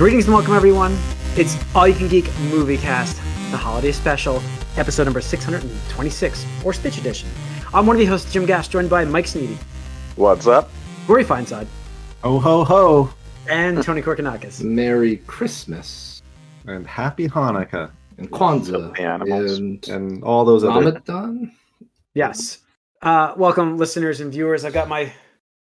Greetings and welcome, everyone. It's All You Can Geek Movie Cast, the holiday special, episode number 626, or Stitch Edition. I'm one of the hosts, Jim Gass, joined by Mike Sneedy, What's up? Rory Feinside, Oh, ho ho! and Tony Korkanakis. Merry Christmas And happy Hanukkah and Kwanzaa The animals. and and all those other. Ramadan. Yes. Uh, welcome, listeners and viewers. I've got my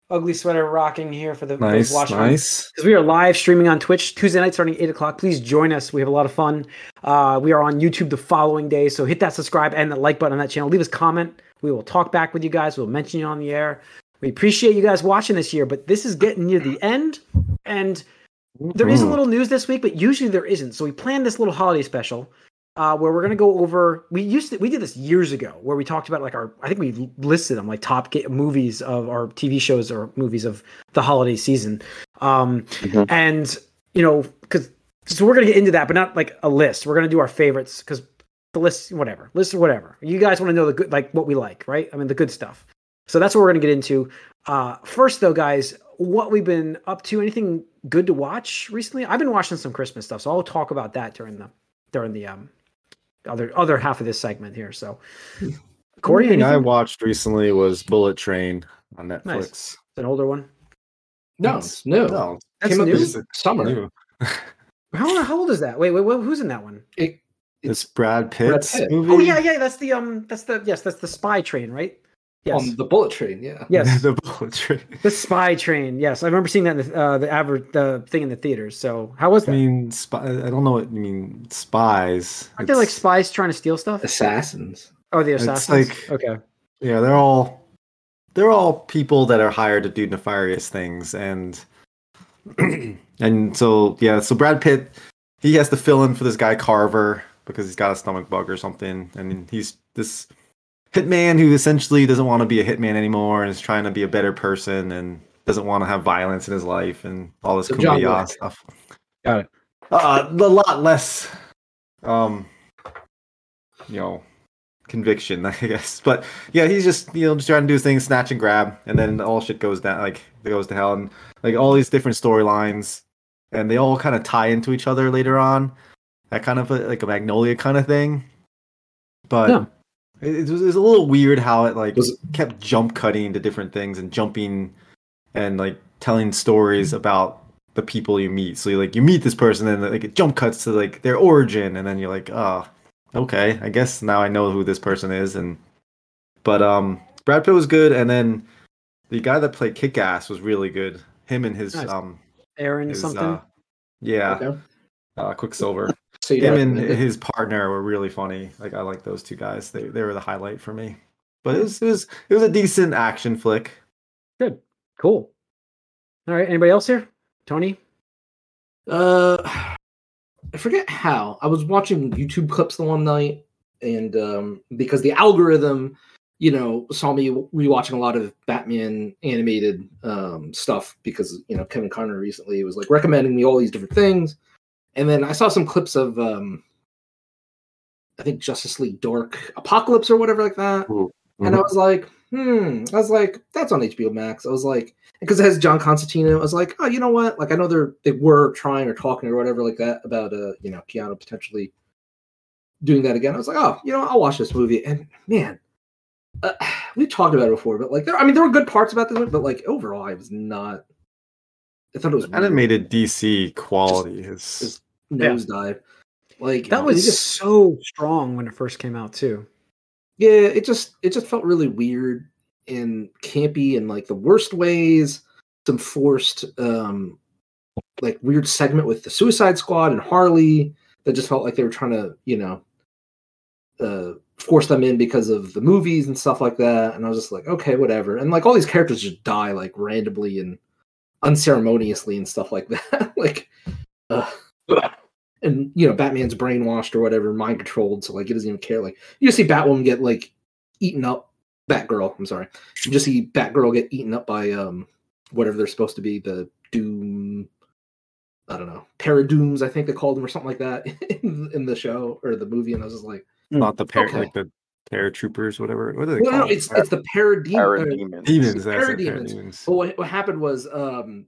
ugly sweater rocking here for the those Nice, watching. nice. because we are live streaming on Twitch Tuesday night starting at 8 o'clock. Please join us. We have a lot of fun. Uh, we are on YouTube the following day. So hit that subscribe and the like button on that channel. Leave us a comment. We will talk back with you guys. We'll mention you on the air. We appreciate you guys watching this year, but this is getting near the end. And there is a Mhm. little news this week, but usually there isn't. So we planned this little holiday special uh, where we're going to go over. We used to, we did this years ago where we talked about like our, I think we listed them like top ga- movies of our TV shows or movies of the holiday season. Um, Mhm. and you know, because so we're gonna get into that, but not like a list. We're gonna do our favorites because the list, whatever, list or whatever. You guys want to know the good, like what we like, right? I mean, the good stuff. So that's what we're gonna get into. Uh, first, though, guys, what we've been up to? Anything good to watch recently? I've been watching some Christmas stuff, so I'll talk about that during the during the um other other half of this segment here. So, Corey, One thing I watched recently was Bullet Train on Netflix. Nice. an older one. No, it's new. No, That's Came new? this summer. new. How, how old is that? Wait, wait, wait, who's in that one? It, It's Brad Pitt's Pitt. movie. Oh yeah, yeah, that's the um, that's the yes, that's the spy train, right? Yes, on the bullet train. Yeah. yes, the Bullet Train. the spy train. Yes, I remember seeing that in the uh, the aver- the thing in the theaters. So how was I mean, spy, I don't know what you mean. Spies. Aren't they like spies trying to steal stuff? Assassins. Oh, the It's assassins. like- okay, Yeah, they're all they're all people that are hired to do nefarious things, and and so yeah, so Brad Pitt he has to fill in for this guy Carver because he's got a stomach bug or something, and he's this hitman who essentially doesn't want to be a hitman anymore and is trying to be a better person and doesn't want to have violence in his life and all this So kumbaya stuff. Got it. Uh, a lot less, um, you know, conviction, I guess. But yeah, he's just you know just trying to do his thing, snatch and grab, and then all shit goes down, like it goes to hell, and like all these different storylines, and they all kind of tie into each other later on. That kind of a, like a Magnolia kind of thing, but. Yeah. It, it was, it was a little weird how it like Was it- kept jump cutting to different things and jumping and like telling stories about the people you meet. So you like you meet this person and like it jump cuts to like their origin and then you're like, oh, okay, I guess now I know who this person is and but um Brad Pitt was good and then the guy that played Kick Ass was really good. Him and his Nice. um Aaron his, something. uh, yeah, Okay. uh, Quicksilver. So Him and his partner were really funny. Like I like those two guys. They they were the highlight for me. But it was it was it was a decent action flick. Good, cool. All right, anybody else here? Tony. Uh, I forget how. I was watching YouTube clips the one night, and um, because the algorithm, you know, saw me rewatching a lot of Batman animated um, stuff because you know Kevin Conroy recently was like recommending me all these different things, and then I saw some clips of um, I think Justice League Dark Apocalypse or whatever like that, and I was like, hmm. I was like, that's on HBO Max. I was like, because it has John Constantine. I was like, oh, you know what? Like, I know they're they were trying or talking or whatever like that about uh, you know, Keanu potentially doing that again. I was like, oh, you know, I'll watch this movie. And man, uh, we talked about it before, but like, there, I mean, there were good parts about this, movie, but like overall, I was not. I thought it was weird. Animated DC quality is Just- nosedive. Like That was just so strong when it first came out too. yeah it just it just felt really weird and campy in like the worst ways some forced um like weird segment with the suicide squad and harley that just felt like they were trying to you know uh force them in because of the movies and stuff like that and i was just like okay whatever and like all these characters just die like randomly and unceremoniously and stuff like that. Like uh, and you know batman's brainwashed or whatever mind controlled so like he doesn't even care. Like you just see batwoman get like eaten up. Batgirl i'm sorry. You just see batgirl get eaten up by um whatever they're supposed to be the doom i don't know paradooms i think they called them or something like that in, in the show or the movie and i was just like not the par- Okay. like the paratroopers, whatever. What are they no, no, called? it's it's the parademon Parademons. demons. that's parademons. parademons. But what, what happened was um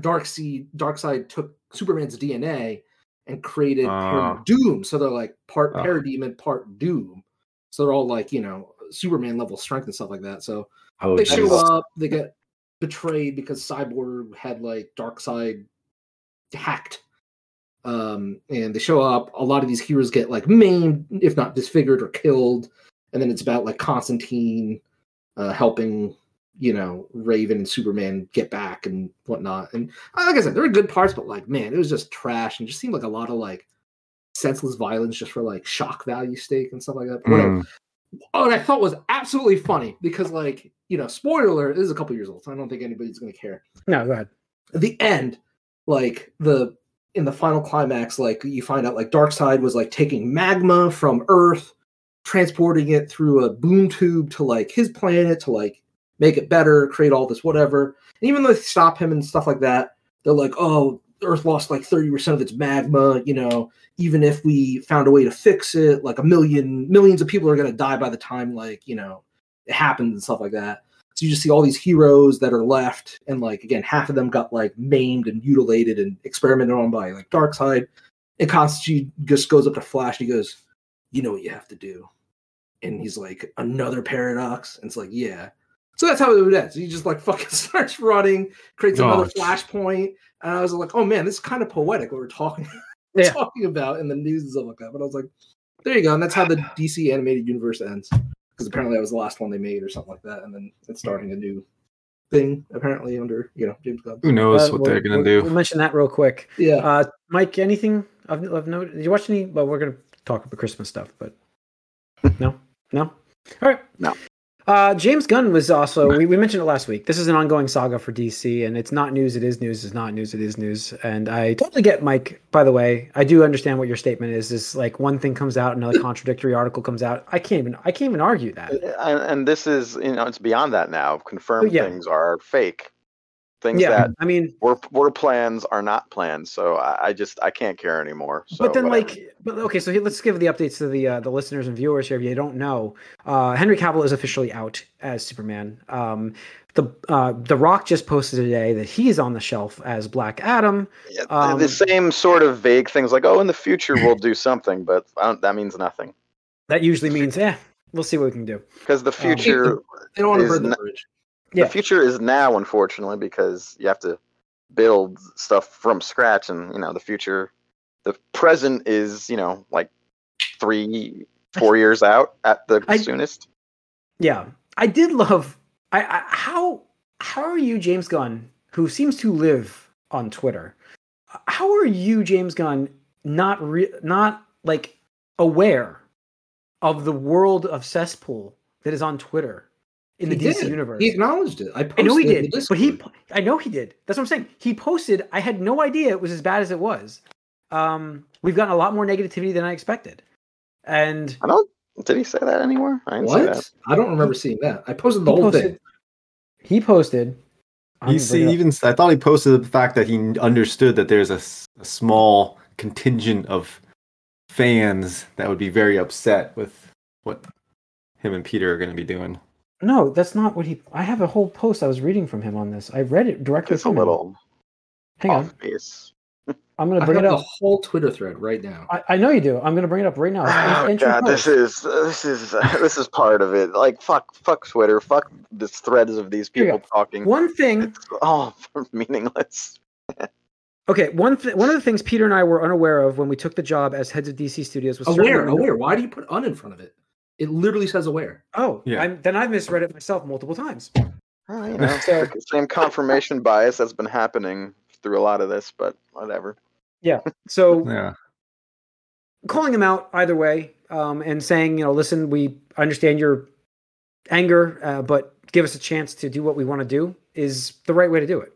Dark Seed Darkseid took Superman's DNA and created Ah. Doom. So they're like part Ah. parademon, part Doom. So they're all like you know Superman level strength and stuff like that. So Oh, they geez. show up, they get betrayed because Cyborg had like Darkseid hacked. Um, and they show up. A lot of these heroes get like maimed, if not disfigured or killed. And then it's about like Constantine uh, helping, you know, Raven and Superman get back and whatnot. And uh, like I said, there were good parts, but like, man, it was just trash and just seemed like a lot of like senseless violence just for like shock value stake and stuff like that. Whatever Mm. oh, and I thought was absolutely funny because, like, you know, spoiler alert, this is a couple years old, so I don't think anybody's going to care. No, go ahead. The end, like the in the final climax, like you find out like Darkseid was like taking magma from Earth, transporting it through a boom tube to like his planet to like make it better, create all this whatever. And even though they stop him and stuff like that, they're like, oh, Earth lost like 30% of its magma, you know, even if we found a way to fix it, like a million millions of people are gonna die by the time like, you know, it happens and stuff like that. So you just see all these heroes that are left, and like again, half of them got like maimed and mutilated and experimented on by like Darkseid. And Constantine just goes up to Flash and he goes, You know what you have to do. And he's like, Another paradox. And it's like, Yeah. So that's how it ends. He just like fucking starts running, creates oh, another Oh. flashpoint. And I was like, oh man, this is kind of poetic what we're talking Yeah. talking about in the news and stuff like that. But I was like, there you go. And that's how the DC animated universe ends. Because apparently that was the last one they made or something like that. And then it's starting a new thing, apparently, under, you know, James Gunn. Who knows Uh, what we'll- they're gonna we'll- do? We'll mention that real quick. Yeah. Uh, Mike, anything I've note? Did you watch any? Well, we're gonna talk about Christmas stuff, but no, no. All right, No. Uh, James Gunn was also. We, we mentioned it last week. This is an ongoing saga for DC, and it's not news. It is news. It's not news. It is news. And I totally get Mike. By the way, I do understand what your statement is. Is like one thing comes out, another contradictory article comes out. I can't even. I can't even argue that. and, and this is you know it's beyond that now confirmed Yeah. things are fake things Yeah, that I mean, were were plans are not plans so I, I just i can't care anymore so but then, whatever. like, but okay, so let's give the updates to the uh, the listeners and viewers here. If you don't know, uh, Henry Cavill is officially out as Superman. Um, the uh, The Rock just posted today that he's on the shelf as Black Adam. Yeah, the- um, the same sort of vague things like oh in the future we'll do something but I don't, that means nothing That usually means, yeah, we'll see what we can do. because the Um, future They don't want to burn the bridge. Yeah. the future is now unfortunately because you have to build stuff from scratch and you know the future the present is you know like three four years out at the I- soonest Yeah, I did love. I, I how how are you, James Gunn, who seems to live on Twitter? How are you, James Gunn, not re- not like aware of the world of cesspool that is on Twitter in the He DC universe? He acknowledged it. I, I know he did, but he I know he did. That's what I'm saying. He posted. I had no idea it was as bad as it was. Um, we've gotten a lot more negativity than I expected, and i don't did he say that anywhere i didn't see that What? I don't remember seeing that. I posted the he whole posted. thing. He posted. I'm He see, bring it up. even I thought he posted the fact that he understood that there's a small contingent of fans that would be very upset with what him and Peter are going to be doing. No, that's not what he. I have a whole post I was reading from him on this. I read it directly it's a from him. little Hang on, off base I'm gonna I bring have it the up. whole Twitter thread right now. I, I know you do. I'm gonna bring it up right now. Oh Entry god, this is this is this is part of it. Like fuck, fuck Twitter, fuck the threads of these people talking. one thing. It's all meaningless. Okay, one th- one of the things Peter and I were unaware of when we took the job as heads of DC Studios was Aware, certainly aware. Why do you put un in front of it? It literally says aware. Oh, Yeah. I'm, then I've misread it myself multiple times. Well, you know, So- same confirmation bias that's been happening through a lot of this, but whatever. Yeah. So Yeah. calling him out either way um, and saying, you know, listen, we understand your anger, uh, but give us a chance to do what we want to do is the right way to do it.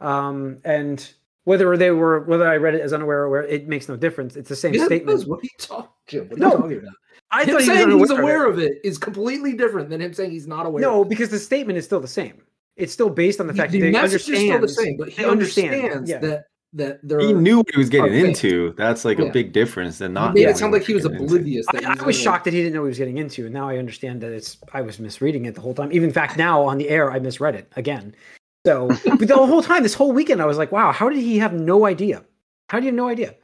Um, and whether they were, whether I read it as unaware or aware, it makes no difference. It's the same Yeah, statement. What are you talking? What are No, you talking about? I him thought he was saying unaware he's of it. aware of it is completely different than him saying he's not aware. No, of it. because the statement is still the same. It's still based on the fact the that they message is still the understand. same, but he they understand, understands yeah. that that there. He knew what he was getting Okay. into. That's like Yeah. a big difference than He not. made it sound like he was oblivious. That I, he I was gonna- shocked that he didn't know what he was getting into, and now I understand that it's. I was misreading it the whole time. Even in fact, now on the air, I misread it again. So, but the whole time, this whole weekend, I was like, "Wow, how did he have no idea?" How do you have no idea?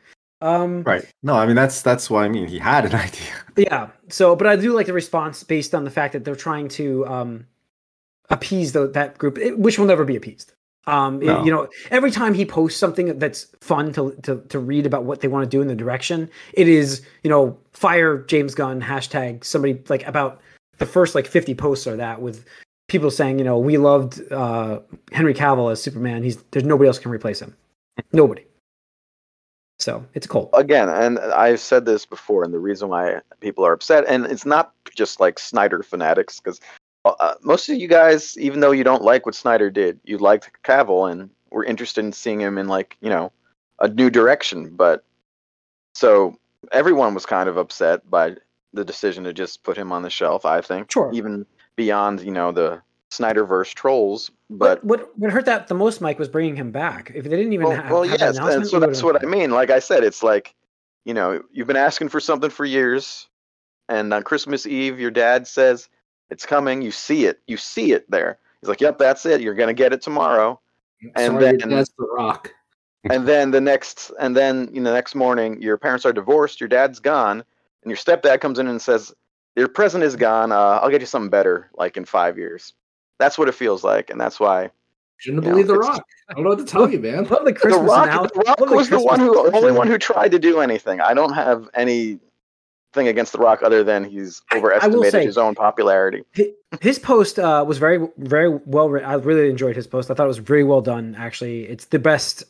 Um, Right. No, I mean that's that's why I mean. He had an idea. Yeah. So, but I do like the response based on the fact that they're trying to um, appease the, that group, which will never be appeased. Um, it- you know, every time he posts something that's fun to, to to read about what they want to do in the direction, it is you know fire James Gunn hashtag somebody like about the first like fifty posts are that with people saying you know we loved uh, Henry Cavill as Superman. He's there's nobody else can replace him. Nobody. So it's cold. again, and I've said this before, and the reason why people are upset, and it's not just like Snyder fanatics, because uh, most of you guys, even though you don't like what Snyder did, you liked Cavill and were interested in seeing him in like you know a new direction. But so everyone was kind of upset by the decision to just put him on the shelf. I think, Sure. even beyond you know the Snyderverse trolls, but. But what what hurt that the most, Mike, was bringing him back. If they didn't even Well, have, well have yes, an and so that's what I mean. Like I said, it's like, you know, you've been asking for something for years, and on Christmas Eve, your dad says it's coming. You see it. You see it there. He's like, "Yep, that's it. You're gonna get it tomorrow." And Sorry, then- that's the rock. and then the next, and then you know, the next morning, your parents are divorced. Your dad's gone, and your stepdad comes in and says, "Your present is gone. Uh, I'll get you something better, like in five years." That's what it feels like, and that's why Shouldn't have Yeah, believed the rock. I don't know what to tell you, man. Love the the Rock, annou- the Rock love was the Christmas one who only one who tried to do anything. I don't have anything against the Rock other than he's I- I overestimated say- his own popularity. His post uh, was very, very well written. I really enjoyed his post. I thought it was really well done. Actually, it's the best,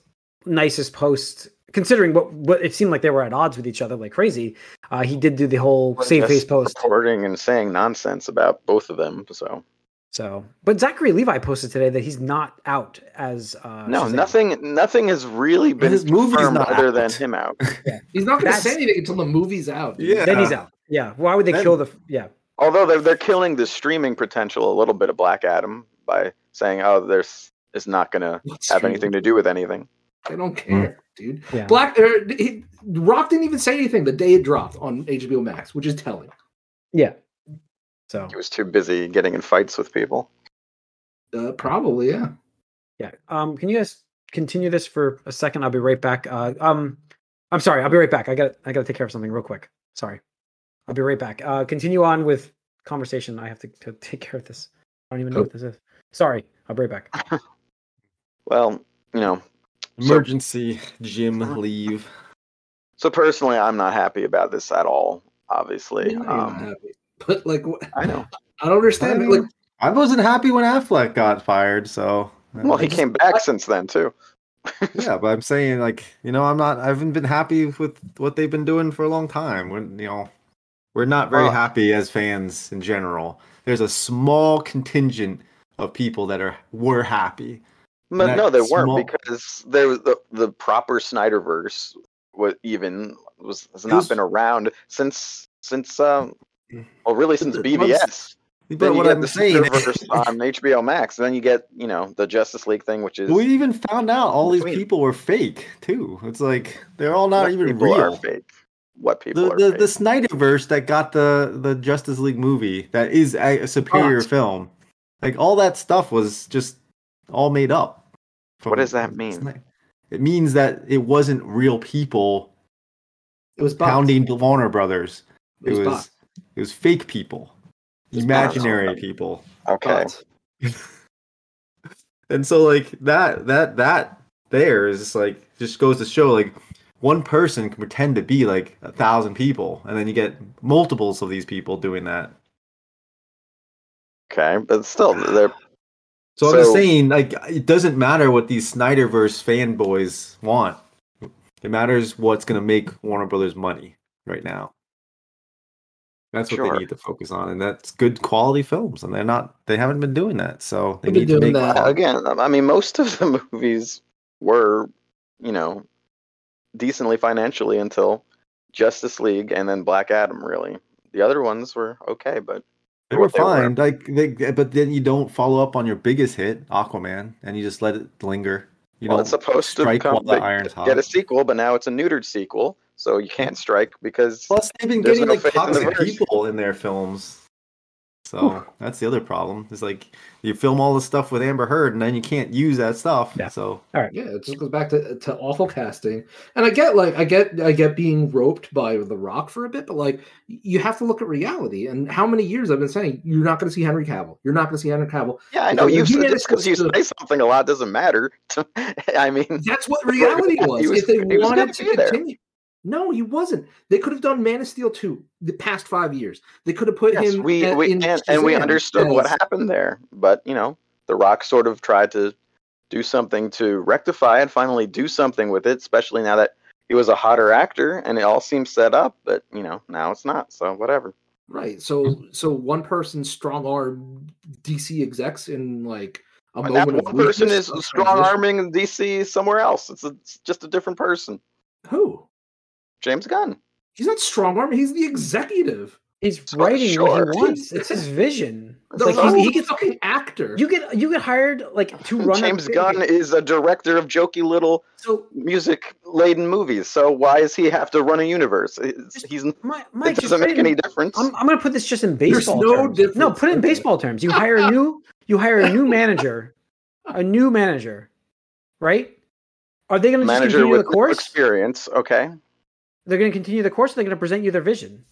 nicest post considering what what it seemed like they were at odds with each other like crazy. Uh, he did do the whole save face post. reporting and saying nonsense about both of them. So So, but Zachary Levi posted today that he's not out as uh, no, Shazam. nothing, nothing has really been His movie's not other out. than him out. He's not going to say anything until the movie's out. dude. Yeah. Then he's out. Yeah. Why would they Then- kill the? Yeah. Although they're they're killing the streaming potential a little bit of Black Adam by saying, "Oh, there's is not going to have true? anything to do with anything." They don't care, dude. Yeah. Black er, he, Rock didn't even say anything the day it dropped on HBO Max, which is telling. Yeah. So He was too busy getting in fights with people. Uh, probably, yeah. yeah. Um, can you guys continue this for a second? I'll be right back. Uh, um, I'm sorry. I'll be right back. I got I got to take care of something real quick. Sorry. I'll be right back. Uh, continue on with conversation. I have to, to take care of this. I don't even know what this is. Sorry. I'll be right back. Well, you know, Emergency gym leave. so personally, I'm not happy about this at all. Obviously, You're not um, happy. But like, I know. I don't understand. I Like, I wasn't happy when Affleck got fired, so Well, he just- came back since then too. yeah, but I'm saying like you know I'm not I haven't been happy with what they've been doing for a long time. When you know we're not very Well- happy as fans in general. There's a small contingent of people that are were happy. But no, they weren't because there was the the proper Snyderverse was even was has not was- been around since since um well really since BvS. But Then you what get I'm the saying, Snyderverse on HBO Max. Then you get you know the Justice League thing, which is we even found out all these Between- people were fake too. It's like they're all not what even people real. are fake. What people the are the, fake. the Snyderverse that got the the Justice League movie that is a, a superior Bots. film, like all that stuff was just all made up. What does that mean? It means that it wasn't real people it was bots. pounding Warner Brothers. It It was, was bots. It was fake people, Just imaginary bots. people, okay. Bots. and so like that that that there is just like just goes to show like one person can pretend to be like a thousand people, and then you get multiples of these people doing that. Okay, but still, they're So, I'm just saying, like, it doesn't matter what these Snyderverse fanboys want. It matters what's going to make Warner Brothers money right now. That's what Sure. they need to focus on, and that's good quality films. And they're not; they haven't been doing that. So they They've need to doing make. that. quality- again. Um, I mean, most of the movies were, you know, decently financially until Justice League and then Black Adam. Really, the other ones were okay, but They what were they were. fine, like, they, but then you don't follow up on your biggest hit, Aquaman, and you just let it linger. You well, don't it's supposed to strike come the to iron's hot. get a sequel, but now it's a neutered sequel, so you can't strike because Plus, they've been getting no like faith in the toxic verse. people in their films. So that's the other problem. It's like you film all the stuff with Amber Heard, and then you can't use that stuff. Yeah. So all right, Yeah, it just goes back to, to awful casting. And I get like I get I get being roped by The Rock for a bit, but like you have to look at reality. And how many years I've been saying you're not going to see Henry Cavill. You're not going to see Henry Cavill. Yeah, I know. You he just because you supposed say something a lot doesn't matter. I mean, That's what reality was. was- if they wanted gonna to be there. No, he wasn't. They could have done Man of Steel 2 the past five years. They could have put yes, him we, at- we in and, and we understood what happened there, but you know, The Rock sort of tried to do something to rectify and finally do something with it, especially now that he was a hotter actor and it all seems set up, but you know, now it's not. So whatever. Right. So so one person strong arm DC execs in like a that moment one of person is strong arming DC somewhere else. It's, a, it's just a different person. Who? James Gunn. He's not strong arm. He's the executive. He's So writing what he wants. It's his vision. The Like Rock- he's, he gets a fucking actor. you get you get hired like to run James big- Gunn is a director of jokey little So music laden movies. So why does he have to run a universe? It's, he's it my, Mike just doesn't make in- any difference. I'm, I'm gonna put this just in There's baseball no terms. No, put it in Okay. baseball terms. You hire a new you hire a new manager, a new manager, right? Are they gonna just Manager continue with the course? experience. Okay. They're gonna continue the course. They're gonna present you their vision.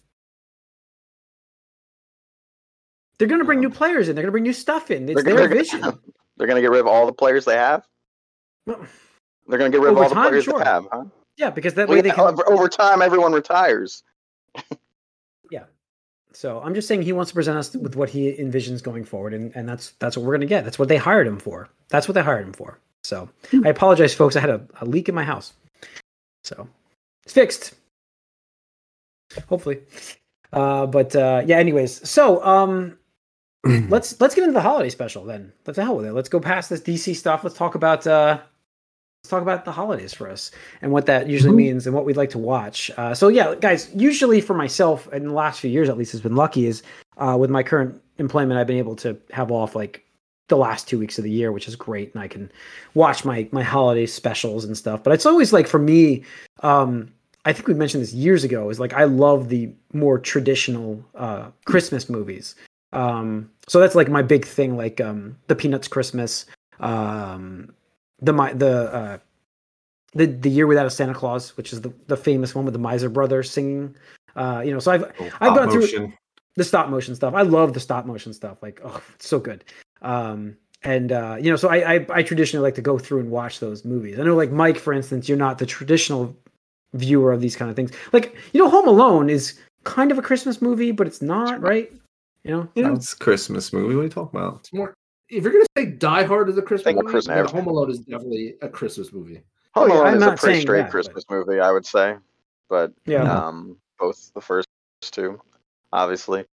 They're gonna bring new um, players in. They're gonna bring new stuff in. It's They're their gonna- vision. They're gonna get rid of all the players they have. Well, They're gonna get rid of all the players sure. they have, huh? Yeah, because that Well, way they can. over, time, everyone retires. Yeah. So I'm just saying he wants to present us with what he envisions going forward, and, and that's that's what we're gonna get. That's what they hired him for. That's what they hired him for. So hmm. I apologize, folks. I had a, a leak in my house, so it's fixed. Hopefully, uh, but uh, yeah. Anyways, so um, let's let's get into the holiday special then. What the hell with it? Let's go past this DC stuff. Let's talk about uh, let's talk about the holidays for us and what that usually Mhm. means and what we'd like to watch. Uh, so yeah, guys. Usually for myself, in the last few years at least, has been lucky is uh, with my current employment, I've been able to have off like the last two weeks of the year, which is great, and I can watch my my holiday specials and stuff. But it's always like for me. Um, I think we mentioned this years ago. Is like I love the more traditional uh, Christmas movies. Um, so that's like my big thing, like um, the Peanuts Christmas, um, the my the uh, the the Year Without a Santa Claus, which is the the famous one with the Miser Brothers singing. Uh, you know, so I've I've gone through- the stop motion stuff. I love the stop motion stuff. Like, oh, it's so good. Um, and uh, you know, so I, I I traditionally like to go through and watch those movies. I know, like Mike, for instance, you're not the traditional viewer of these kind of things. Like, you know, Home Alone is kind of a Christmas movie, but it's not, right? You know, Yeah, So- it's a Christmas movie. What are you talking about? It's more. If you're gonna say Die Hard is a Christmas movie, Christmas. then Home Alone is definitely a Christmas movie. Oh, Home Alone I'm is a pretty straight that, but- Christmas movie, I would say. But yeah, um, both the first two, obviously.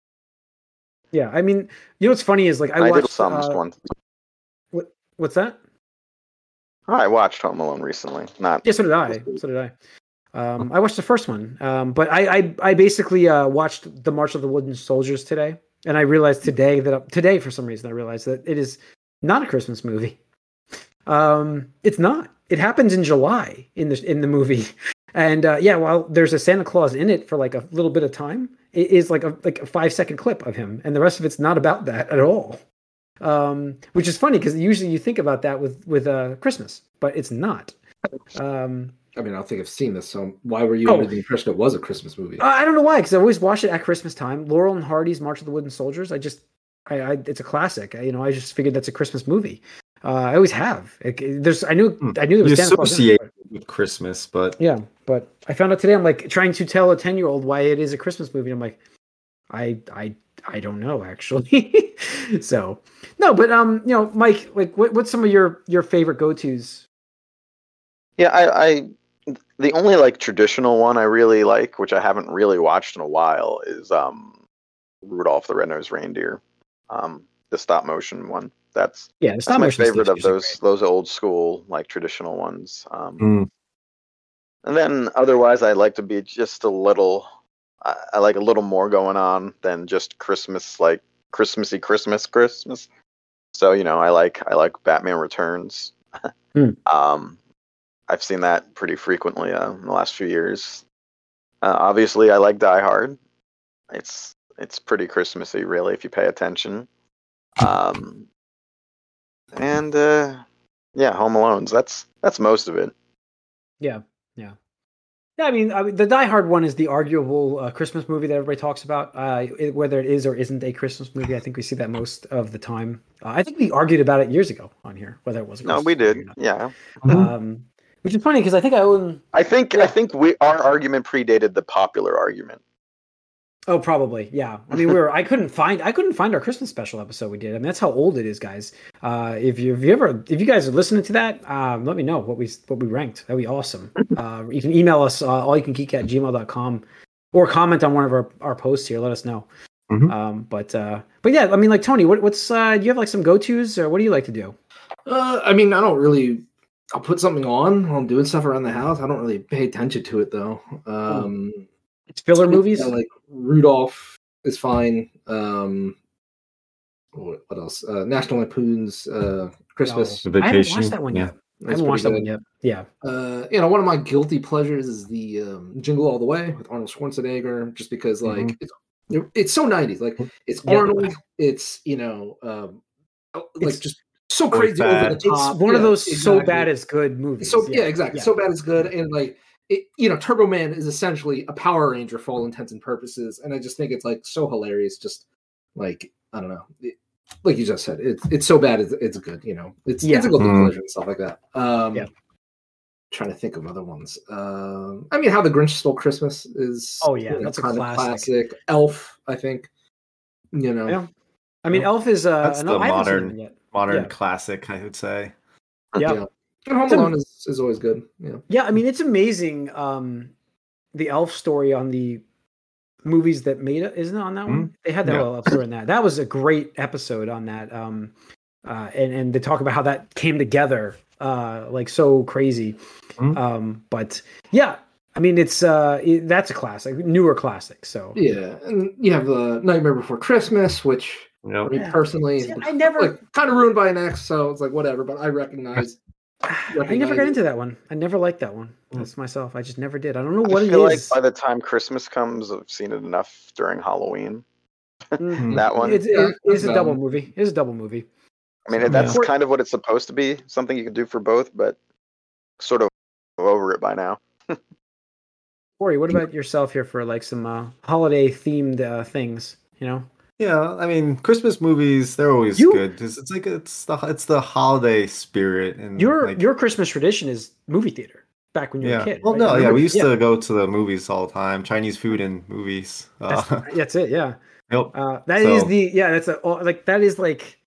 yeah. I mean, you know what's funny is like I I, watched. did some uh, one. what's that? I watched Home Alone recently. Not Yeah, so did I. So did I. Um, I watched the first one, um, but I I, I basically uh, watched the March of the Wooden Soldiers today, and I realized today that today for some reason I realized that it is not a Christmas movie. Um, it's not. It happens in July in the in the movie, and uh, yeah, while there's a Santa Claus in it for like a little bit of time, it is like a like a five second clip of him, and the rest of it's not about that at all. Um, which is funny because usually you think about that with with uh, Christmas, but it's not. Um, I mean, I don't think I've seen this, so why were you Oh. under the impression it was a Christmas movie? Uh, I don't know why, because I always watch it at Christmas time. Laurel and Hardy's March of the Wooden Soldiers. I just, I, I it's a classic. I, you know, I just figured that's a Christmas movie. Uh, I always have. Like, there's, I knew, Hmm. I knew there You was Santa Claus. it, with Christmas, but yeah, but I found out today. I'm like trying to tell a ten year old why it is a Christmas movie. I'm like, I, I, I don't know actually. so, no, but um, you know, Mike, like, what, what's some of your your favorite go tos? Yeah, I, I the only like traditional one I really like, which I haven't really watched in a while, is um Rudolph the Red-Nosed Reindeer. Um the stop motion one. That's Yeah, the that's stop my motion favorite of those those old school like traditional ones. Um Mm. and then otherwise I like to be just a little I, I like a little more going on than just Christmas like Christmassy Christmas Christmas. So, you know, I like I like Batman Returns. Hmm. Um I've seen that pretty frequently uh, in the last few years. Uh, obviously, I like Die Hard. It's it's pretty Christmassy, really, if you pay attention. Um, and uh, yeah, Home Alone's that's that's most of it. Yeah, yeah. Yeah, I mean, I mean, the Die Hard one is the arguable uh, Christmas movie that everybody talks about. Uh, it, whether it is or isn't a Christmas movie, I think we see that most of the time. Uh, I think we argued about it years ago on here, whether it was. A No, Christmas we movie did. or not. Yeah, Um, which is funny because I think I own. I think Yeah. I think we our argument predated the popular argument. Oh, probably. Yeah. I mean, we were. I couldn't find. I couldn't find our Christmas special episode we did. I mean, that's how old it is, guys. Uh, if you if you ever if you guys are listening to that, um, let me know what we what we ranked. That'd be awesome. Uh, you can email us uh, all you can geek at gmail.com or comment on one of our, our posts here. Let us know. Mhm. Um, but uh, but yeah, I mean, like Tony, what, what's uh, do you have like some go tos or what do you like to do? Uh, I mean, I don't really. I'll put something on while I'm doing stuff around the house. I don't really pay attention to it though. Um, It's filler movies. yeah, like Rudolph is fine. Um, what, what else? Uh, National Lampoon's uh, Christmas. The I haven't watched that one yeah. yet. I haven't watched that one yet. Yeah. Uh, you know, one of my guilty pleasures is the um, Jingle All the Way with Arnold Schwarzenegger, just because like Mhm. it's it's so '90s. Like it's Yeah. Arnold. It's you know, um, oh, like It's- just so crazy over the top. It's one of Yeah, those so bad it's good movies. So yeah, exactly. So bad it's good, and like it, you know, Turbo Man is essentially a Power Ranger for all intents and purposes, and I just think it's like so hilarious. Just like I don't know, it, like you just said, it's it's so bad it's, it's good. You know, it's Yeah. it's a guilty Mhm. pleasure and stuff like that. Um, Yeah. Trying to think of other ones. Um, I mean, How the Grinch Stole Christmas is Oh, yeah, you know, that's a kind of classic. classic. Elf, I think. You know, Yeah. I mean, Elf is uh, That's no, the I haven't seen modern- it yet. Modern Yeah. classic, I would say. Yeah. yeah. And Home It's a- Alone is, is always good. Yeah. Yeah, I mean, it's amazing. Um, the Elf story on the movies that made it, isn't it on that one? They had that Yeah. Elf story in that. That was a great episode on that. Um, uh, and and they talk about how that came together, uh, like so crazy. Mhm. Um, but yeah, I mean, it's uh, it, that's a classic, newer classic. So Yeah, and you have the Nightmare Before Christmas, which You know? I mean, Yeah. personally, See, I never- like, kind of ruined by an ex, so it's like whatever. But I recognize. I never got into that one. I never liked that one. Mm. That's myself. I just never did. I don't know what it is. I it feel is. like by the time Christmas comes, I've seen it enough during Halloween. Mm. That one. It's, it- it's a double movie. It's a double movie. I mean, that's Yeah. kind of what it's supposed to be. Something you can do for both, but sort of over it by now. Corey, what about yourself here for like some uh, holiday themed uh, things? You know, Yeah, I mean, Christmas movies they're always You- good. It's, it's like it's the it's the holiday spirit and your like, your Christmas tradition is movie theater. Back when you were yeah. a kid. well, right? no, yeah, we used to go to the movies all the time. Chinese food and movies. Uh, That's, that's it. Yeah, yep. uh, that is So- the yeah. That's a oh, like that is like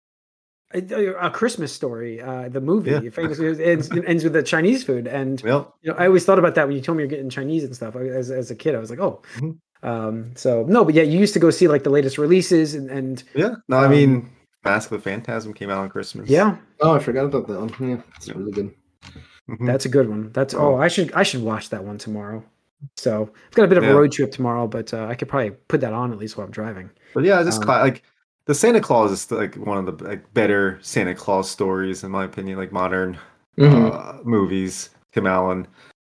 a, a Christmas story. Uh, the movie Yeah. famous ends, ends with the Chinese food, and Yep. you know I always thought about that when you told me you're getting Chinese and stuff. As as a kid, I was like, oh. Mhm. Um, so no, but yeah, you used to go see like the latest releases and, and Yeah. No, I Um, mean, Mask of the Phantasm came out on Christmas. yeah, Oh, I forgot about that one. Yeah, it's Yeah. really good. Mhm. That's a good one. That's oh, Oh. I should I should watch that one tomorrow. So I've got a bit of Yeah. a road trip tomorrow, but uh, I could probably put that on at least while I'm driving. But yeah, just Um, cla- like the Santa Claus is like one of the like better Santa Claus stories in my opinion. Like modern Mhm. uh, movies, Tim Allen,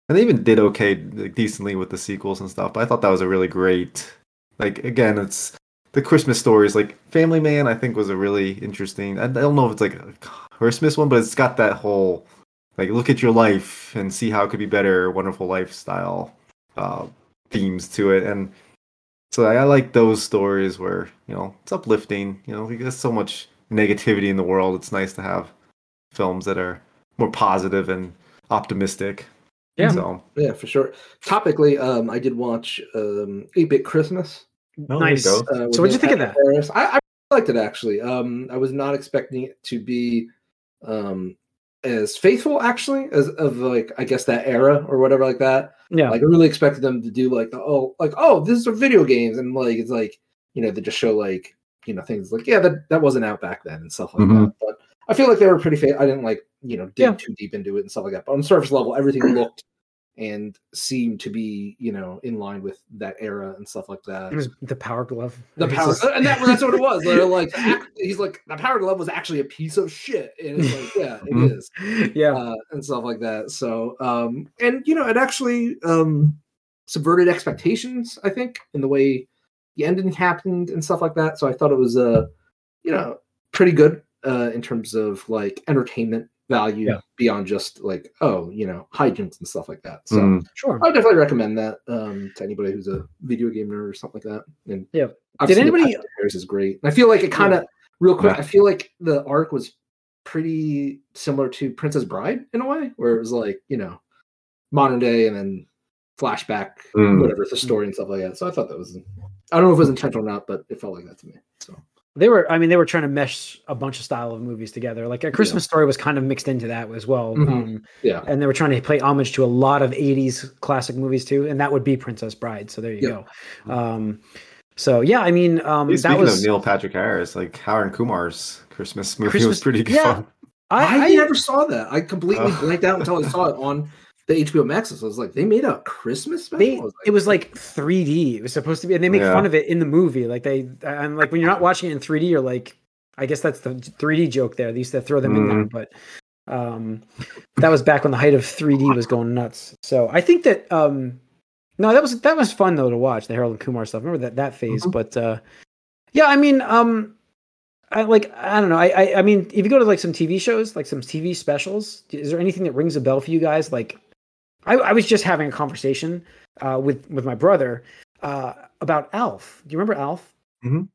and they even did okay, like, decently with the sequels and stuff. But I thought that was a really great, like again, it's the Christmas stories. Like Family Man, I think was a really interesting. I, don't know if it's like a Christmas one, but it's got that whole like look at your life and see how it could be better, wonderful lifestyle uh, themes to it, and so I, I like those stories where you know it's uplifting. You know, there's so much negativity in the world. It's nice to have films that are more positive and optimistic. Yeah. So Yeah, for sure. Topically, um, I did watch um, 8-Bit Christmas. Oh, nice. Uh, So what'd you Neil think of that? Harris. I, I liked it actually. Um, I was not expecting it to be um, as faithful actually as of like I guess that era or whatever like that. Yeah, Like I really expected them to do like the oh like oh this is a video games and like it's like you know they just show like you know things like yeah that that wasn't out back then and stuff like Mhm. that. I feel like they were pretty. Fa- I didn't like you know dig Yeah. too deep into it and stuff like that. But on the surface level, everything looked and seemed to be you know in line with that era and stuff like that. it was the Power Glove. The power, just- and that, that's what it was. They're like, he's like, the power glove was actually a piece of shit, and it's like, yeah, it Mhm. is, yeah, uh, and stuff like that. So, um, and you know, it actually um, subverted expectations. I think in the way, the ending happened and stuff like that. So I thought it was uh, you know, pretty good uh in terms of like entertainment value Yeah. beyond just like oh, you know, hijinks and stuff like that. So Mm. Sure. I would definitely recommend that um, to anybody who's a video game nerd or something like that. And Yeah. I've Did anybody- Patrick Harris is great. I feel like it kind of real quick. Yeah. I feel like the arc was pretty similar to Princess Bride in a way, where it was like you know modern day and then flashback, Mm. whatever the story and stuff like that. So I thought that was I don't know if it was intentional or not, but it felt like that to me. So They were, I mean, they were trying to mesh a bunch of style of movies together. Like a Christmas story was kind of mixed into that as well. Mhm. Um, yeah, and they were trying to play homage to a lot of 80s classic movies too. And that would be Princess Bride. So there you Yeah. go. Um, so yeah, I mean, um, that Speaking was, of Neil Patrick Harris, like Harold Kumar's Christmas movie Christmas- was pretty good yeah. fun. I, I, I never saw that. I completely Oh. blanked out until I saw it on the HBO Max. So I was like, they made a Christmas special. they, I was it was like 3D. It was supposed to be, and they make Yeah. fun of it in the movie. Like they, and like when you're not watching it in 3D, you're like, I guess that's the 3D joke there. They used to throw them in there, but um, that was back when the height of 3D was going nuts. So I think that um, no, that was that was fun though to watch the Harold and Kumar stuff. Remember that that phase, Mhm. but uh, yeah, I mean, um, I like I don't know. I, I I mean, if you go to like some TV shows, like some TV specials, is there anything that rings a bell for you guys? Like, I, I was just having a conversation uh, with with my brother uh, about Alf. Do you remember Alf? Mhm.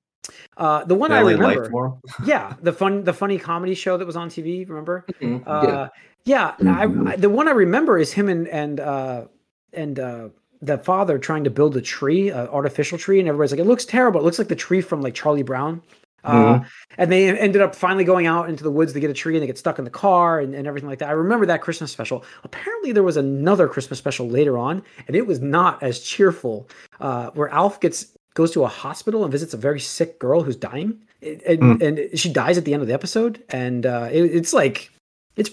Uh, the one Family I remember, yeah, the fun the funny comedy show that was on TV. Remember? Mhm, Uh, yeah, I, I, the one I remember is him and and uh, and uh, the father trying to build a tree, an artificial tree, and everybody's like, "It looks terrible. It looks like the tree from like Charlie Brown." Uh, and they ended up finally going out into the woods to get a tree, and they get stuck in the car and, and everything like that. I remember that Christmas special. Apparently, there was another Christmas special later on, and it was not as cheerful. Uh, where Alf gets goes to a hospital and visits a very sick girl who's dying, and, Hmm. and she dies at the end of the episode, and uh, it, it's like it's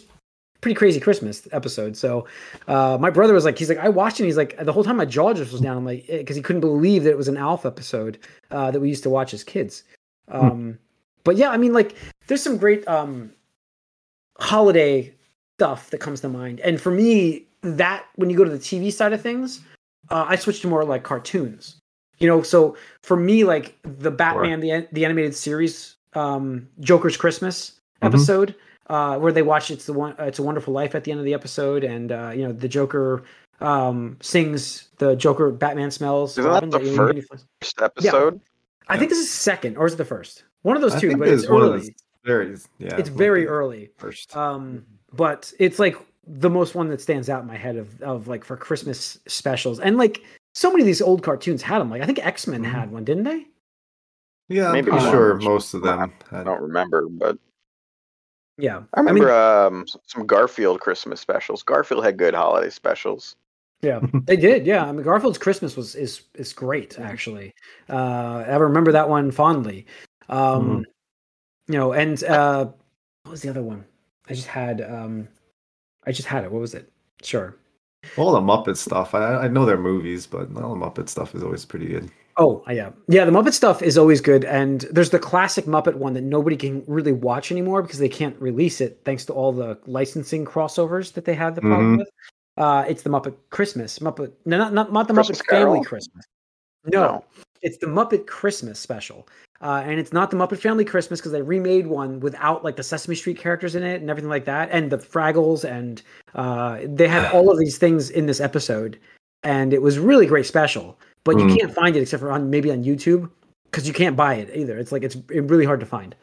pretty crazy Christmas episode. So uh, my brother was like, he's like, I watched it. And he's like, the whole time my jaw just was down. I'm like, because he couldn't believe that it was an Alf episode uh, that we used to watch as kids. Um, But yeah, I mean, like, there's some great um, holiday stuff that comes to mind. And for me, that when you go to the TV side of things, uh, I switched to more like cartoons. You know, so for me, like the Batman the the animated series, um, Joker's Christmas Mhm. episode, uh, where they watch it's the one uh, it's a Wonderful Life at the end of the episode, and uh, you know the Joker um, sings the Joker Batman smells. Isn't that the you- first- you- First episode. I think this is second, or is it the first? One of those I two, but it's it's one of early. those very yeah. it's very early. First. Um, but it's like the most one that stands out in my head of of like for Christmas specials, and like so many of these old cartoons had them. Like I think X Men Mhm. had one, didn't they? yeah, I'm maybe pretty sure most of I them. I don't remember, but Yeah, I remember um, some Garfield Christmas specials. Garfield had good holiday specials. Yeah, they did. Yeah, I mean Garfield's Christmas was is is great actually. Uh, I remember that one fondly. Um, You know, and uh, what was the other one? I just had um, I just had it. What was it? Sure. all the Muppet stuff. I I know their movies, but all the Muppet stuff is always pretty good. Oh, yeah. Yeah, the Muppet stuff is always good. And there's the classic Muppet one that nobody can really watch anymore because they can't release it thanks to all the licensing crossovers that they have the problem Mhm. with. Uh, it's the Muppet Christmas. Muppet no not not, not the Christmas Muppet Family Christmas. No, it's the Muppet Christmas special. Uh, and it's not the Muppet Family Christmas because they remade one without like the Sesame Street characters in it and everything like that, and the Fraggles, and uh, they had all of these things in this episode, and it was really great special. But you Mm. can't find it except for on maybe on YouTube because you can't buy it either. It's like it's really hard to find.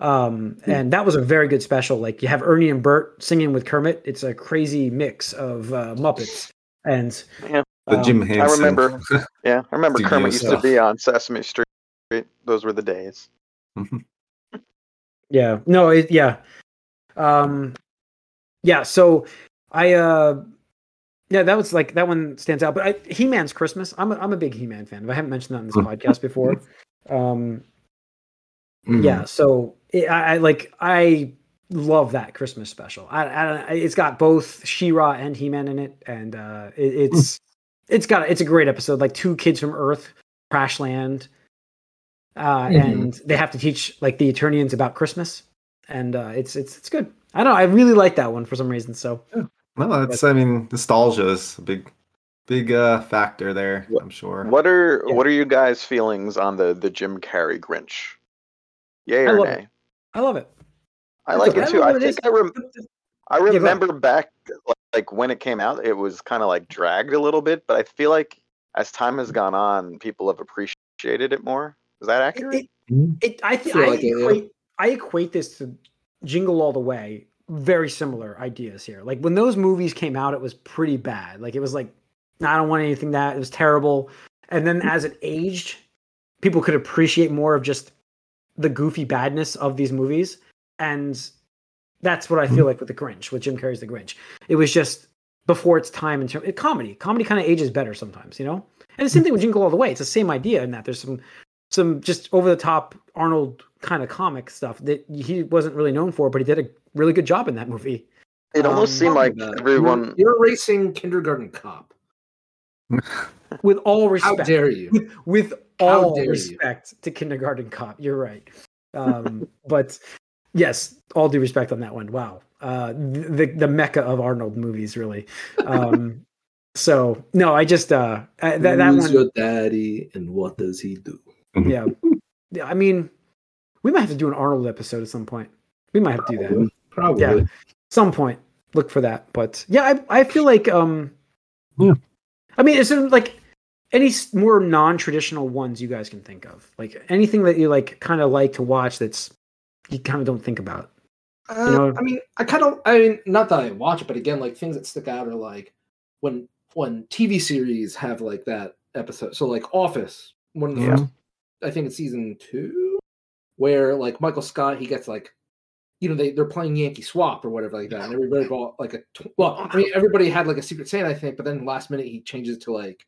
Um, and that was a very good special. Like you have Ernie and Bert singing with Kermit. It's a crazy mix of uh, Muppets and Yeah. The um, Jim I remember. Yeah, I remember Kermit used stuff. to be on Sesame Street. Those were the days. Yeah. No, it, yeah. Um yeah, so I uh yeah, that was like that one stands out. But I, He-Man's Christmas. I'm a, I'm a big He-Man fan. I haven't mentioned that in this podcast before. Um Mhm. yeah, so it, I, I like I love that Christmas special. I, I it's got both She-Ra and He-Man in it and uh it, it's it's got it's a great episode like two kids from Earth crash land uh Mhm. and they have to teach like the Eternians about Christmas and uh it's it's it's good. I don't know, I really like that one for some reason. So No, it's I mean nostalgia is a big big uh, factor there. What- I'm sure. What are Yeah. what are you guys' feelings on the the Jim Carrey Grinch? Yay or love nay? It. I love it. I like Okay, it too. don't I think. I rem- I go ahead. remember back like, like when it came out, it was kind of like dragged a little bit, but I feel like as time has gone on, people have appreciated it more. Is that accurate? It, Mhm. it, I think Feel I like it, yeah. equate I equate this to Jingle All the Way. Very similar ideas here. Like when those movies came out, it was pretty bad. Like it was like, I don't want anything that it was terrible. And then as it aged, people could appreciate more of just the goofy badness of these movies. And that's what I feel like with the Grinch, with Jim Carrey's The Grinch. It was just before its time in terms of comedy. Comedy kind of ages better sometimes, you know? And the same thing with Jingle All the Way. It's the same idea in that there's some some just over the top Arnold kind of comic stuff that he wasn't really known for, but he did a really good job in that movie. it almost um, seemed like everyone. You're, you're racing kindergarten cop. With all respect, How respect, dare you? with, with all dare you. respect to Kindergarten Cop, you're right. Um, but yes, all due respect on that one. Wow, uh, the the mecca of Arnold movies, really. Um, so no, I just uh, I- that that Who's one, your daddy and what does he do? yeah, yeah. I mean, we might have to do an Arnold episode at some point. We might have to do that. Probably. Yeah. some point look for that but yeah i, I feel like um Yeah. I mean is there like any more non-traditional ones you guys can think of like anything that you like kind of like to watch that's you kind of don't think about Uh, know- I mean, I kind of, I mean, not that I watch it, but again, like things that stick out are like when when TV series have like that episode. So like Office, one of the Yeah. first, I think it's season two, where like Michael Scott, he gets like, you know, they they're playing Yankee Swap or whatever like that, and everybody bought like a tw- well, I mean, everybody had like a Secret Santa, I think, but then last minute he changes to like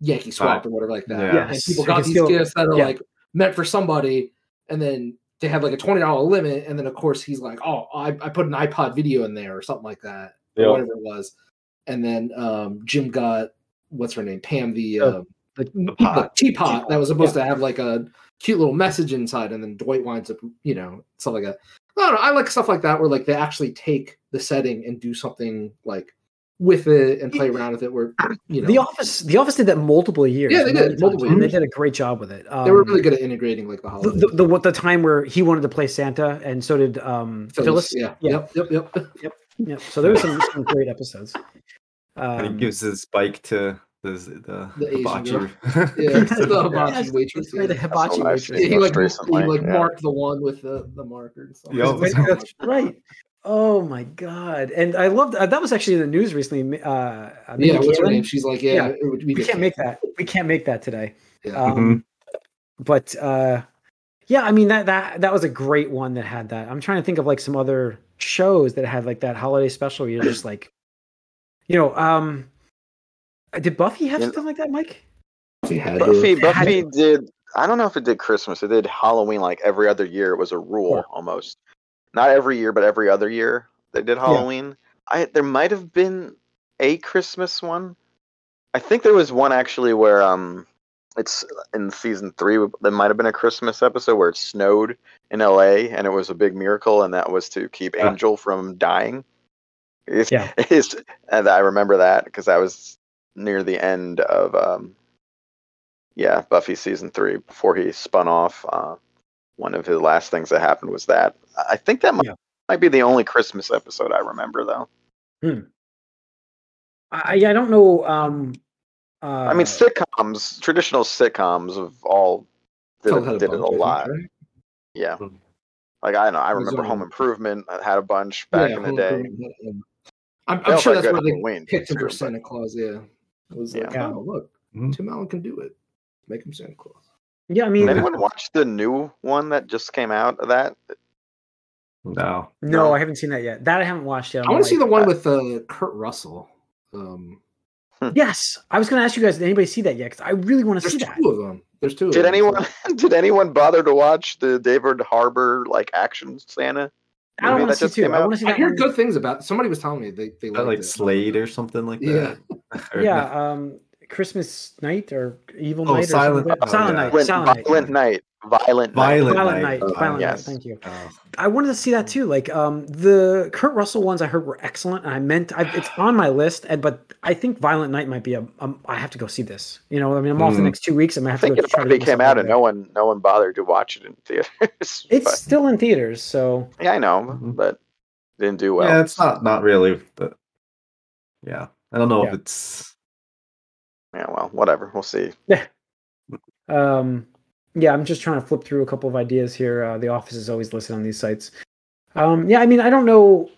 Yankee Swap or whatever like that, Yeah. and people got these still- gifts that are yeah. like meant for somebody, and then they had like a twenty dollar limit, and then of course he's like, "Oh, I, I put an iPod video in there or something like that, Yeah. or whatever it was." And then um, Jim got what's her name, Pam, the Oh, uh, the, the Pot. teapot that was supposed to have like a cute little message inside, and then Dwight winds up, you know, stuff like that. I don't know. I like stuff like that where like they actually take the setting and do something like with it and play around with it. Where you know the office the office did that multiple years Yeah, they did, many times, multiple and they did a great job with it um, they were really good at integrating like the the, holidays. the, the, what the time where he wanted to play santa and so did um phyllis, yeah. Yeah. Yep. Yep. Yep. yeah so there were some, some great episodes and he um, gives his bike to the the, The Asian hibachi. girl. Yeah, the hibachi Yes, waitress. that's right, the hibachi what I've waitress. seen. he like Most he like yeah. marked the one with the, the marker and stuff. Yup. That's right. Oh my god! And I loved uh, that was actually in the news recently. Uh, Yeah, what's her name? She's like, yeah, Yeah. it would be We can't make that. We can't make that today. Yeah. Um, But uh, yeah, I mean that that that was a great one that had that. I'm trying to think of like some other shows that had like that holiday special. Where you're just like, you know, um, did Buffy have Yeah. something like that, Mike? Had Buffy, to. Buffy did. I don't know if it did Christmas. It did Halloween like every other year. It was a rule Sure. almost. Not every year, but every other year they did Halloween. I there might have been a Christmas one. I think there was one actually where um, it's in season three. There might have been a Christmas episode where it snowed in L.A. and it was a big miracle, and that was to keep Ah. Angel from dying. It's, Yeah. it's, and I remember that because I was near the end of um, yeah, Buffy season three before he spun off. Uh, one of his last things that happened was that. I think that might, Yeah. might be the only Christmas episode I remember, though. Hmm. I I don't know. Um, uh, I mean, sitcoms, traditional sitcoms of all did, it, a did it a lot. right? Yeah, Mhm. like I know, I remember Home Improvement I had a bunch back Yeah, in the day. I'm, I'm sure that's where they Halloween, picked him too, for Santa Claus. Yeah, it was like, Yeah. oh look, Mhm. Tim Allen can do it. Make him Santa Claus. yeah, I mean, anyone watch the new one that just came out of that? No. no, No. I haven't seen that yet. That I haven't watched yet. I want to see the like- one with uh, Kurt Russell. Um, Yes, I was going to ask you guys. Did anybody see that yet? Because I really want to there's see two that. of them. There's two. of Did them. anyone did anyone bother to watch the David Harbour like action Santa? I don't want to see just two. I want to see I that. hear good things about. Somebody was telling me they they that liked like it. Slade or something like Yeah. that? Or- Yeah, um, Christmas Night or Evil Oh, Night? or Silent- something like that? oh, Silent yeah. Night. Violent, Silent Night. violent night. Violent, Violent Violent Night. Night. Oh, Violent yes. Night. Thank you. Oh. I wanted to see that too. Like um, the Kurt Russell ones I heard were excellent, and I meant I, it's on my list. And but I think Violent Night might be a. Um, I have to go see this. You know, I mean, I'm off the Mm. next two weeks. I might I have to think go it to probably get came out over and no one no one bothered to watch it in theaters. It's But- still in theaters, so yeah, I know, Mhm. but didn't do well. yeah, it's not not really. But yeah, I don't know Yeah. if it's. yeah, well, whatever. We'll see. Yeah. Um, yeah, I'm just trying to flip through a couple of ideas here. Uh, the Office is always listed on these sites. Um, yeah, I mean, I don't know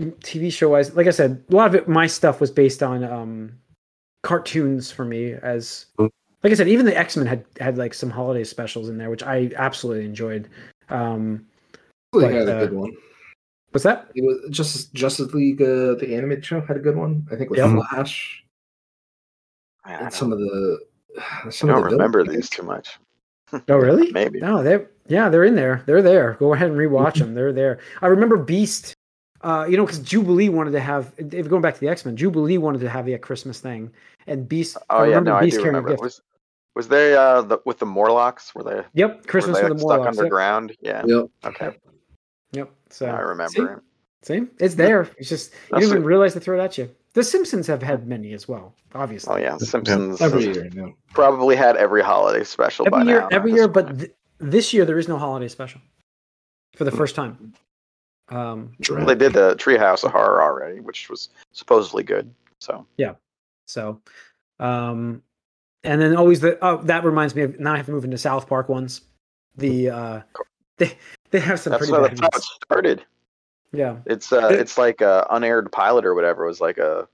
TV show wise. Like I said, a lot of it, my stuff was based on um, cartoons for me. As Mm. like I said, even the X Men had had like some holiday specials in there, which I absolutely enjoyed. Um, League But, had a uh, good one. What's that? It was just Justice League, uh, the animated show, had a good one. I think with Yep. Flash I and some of the. Some I don't of the remember villains, these too much. Oh, really? Maybe. No, they're yeah, they're in there. They're there. Go ahead and rewatch them. They're there. I remember Beast. Uh, you know, because Jubilee wanted to have. If going back to the X Men, Jubilee wanted to have the Christmas thing, and Beast. Oh yeah, no, I Beast do carrying remember. gift. Was was they uh the, with the Morlocks? Were they, Yep, Christmas were they with the like, stuck Morlocks. Yep. underground? Yeah. Yep. Okay. Yep. So I remember See? it. See, it's there. It's just you That's didn't even realize to throw it at you. The Simpsons have had many as well, obviously. Oh yeah, The Simpsons Every year, no. probably had every holiday special by every year, now. every year, this but th- this year there is no holiday special for Hmm. the first time. Um, Well, they did the Treehouse of Horror already, which was supposedly good. So yeah, So, um, and then always the oh that reminds me of now I have to move into South Park ones. The uh, they they have some that's pretty how, bad that's how it started. Yeah, It's uh, It- it's like a unaired pilot or whatever. It was like a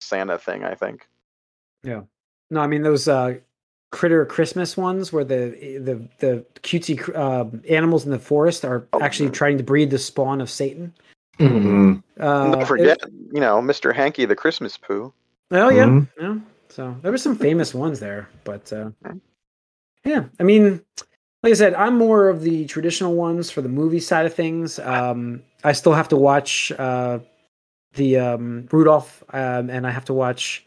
Santa thing, I think. Yeah. No, I mean those uh, critter Christmas ones where the the the cutesy uh, animals in the forest are Oh, actually trying to breed the spawn of Satan. Mhm. Mm. Uh, And don't it- forget, you know, Mr. Hanky the Christmas poo. Oh yeah, Mhm. yeah. So there were some famous ones there, but uh, yeah, I mean, like I said, I'm more of the traditional ones for the movie side of things. Um, I still have to watch uh, the um, Rudolph, um, and I have to watch.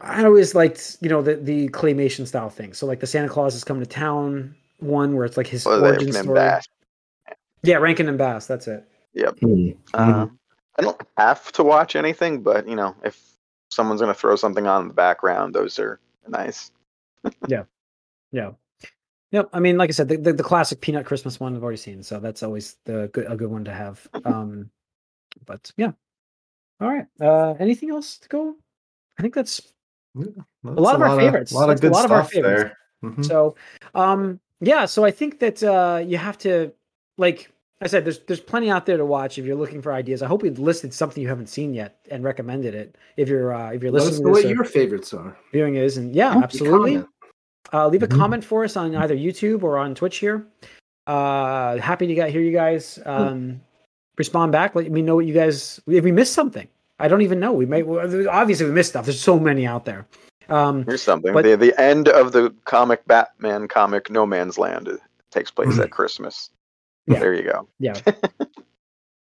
I always liked, you know, the the claymation style thing. So like the Santa Claus is coming to town one, where it's like his What are they, origin story. Bass? Yeah, Rankin and Bass. That's it. Mhm. Uh, I don't have to watch anything, but you know, if someone's gonna throw something on in the background, those are nice. Yeah. Yeah. Yep. I mean, like I said, the, the, the classic peanut Christmas one I've already seen, so that's always the good a good one to have. Um, but yeah. All right. Uh, anything else to go? I think that's That's lot of our favorites. A lot of That's a good lot of our stuff favorites. there. Mhm. so. Um, yeah. So I think that uh, you have to like I said, there's there's plenty out there to watch if you're looking for ideas. I hope we listed something you haven't seen yet and recommended it. If you're uh, if you're Let us listening know to this what or your favorites are. viewing is, and yeah, a absolutely. Comment. Uh, leave a Mhm. comment for us on either YouTube or on Twitch here. Uh, happy to get hear you guys um, respond back. Let me know what you guys if we missed something. I don't even know. We may well, obviously we missed stuff. There's so many out there. Um, Here's something. But- the the end of the comic Batman comic No Man's Land takes place at Christmas. Yeah. There you go. yeah.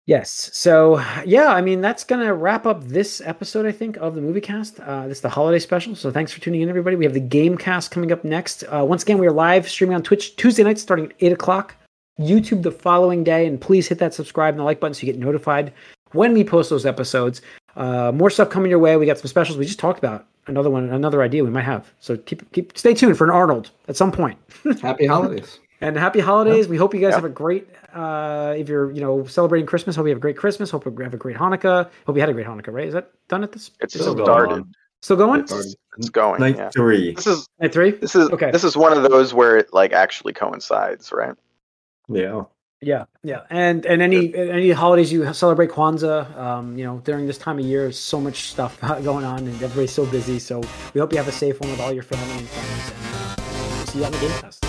yes. So yeah, I mean that's gonna wrap up this episode. I think of the movie cast. Uh, this is the holiday special. So thanks for tuning in, everybody. We have the game cast coming up next. Uh, once again, we are live streaming on Twitch Tuesday nights starting at eight o'clock. YouTube the following day, and please hit that subscribe and the like button so you get notified when we post those episodes. Uh, more stuff coming your way. We got some specials. We just talked about another one, another idea we might have. So keep keep stay tuned for an Arnold at some point. Happy holidays. And happy holidays. We hope you guys Yep. have a great. Uh, if you're you know celebrating Christmas, hope you have a great Christmas. Hope you have a great Hanukkah. Hope you had a great Hanukkah. Right? Is that done at this? It's Still going started. on. Still going? It's, it's going. Night yeah. three. This is Night three. this is Okay. this is one of those where it like actually coincides, right? Yeah. Yeah, yeah, and and any any holidays you celebrate Kwanzaa, um, you know, during this time of year, there's so much stuff going on, and everybody's so busy. So we hope you have a safe one with all your family and friends, and uh, we'll see you on the game test.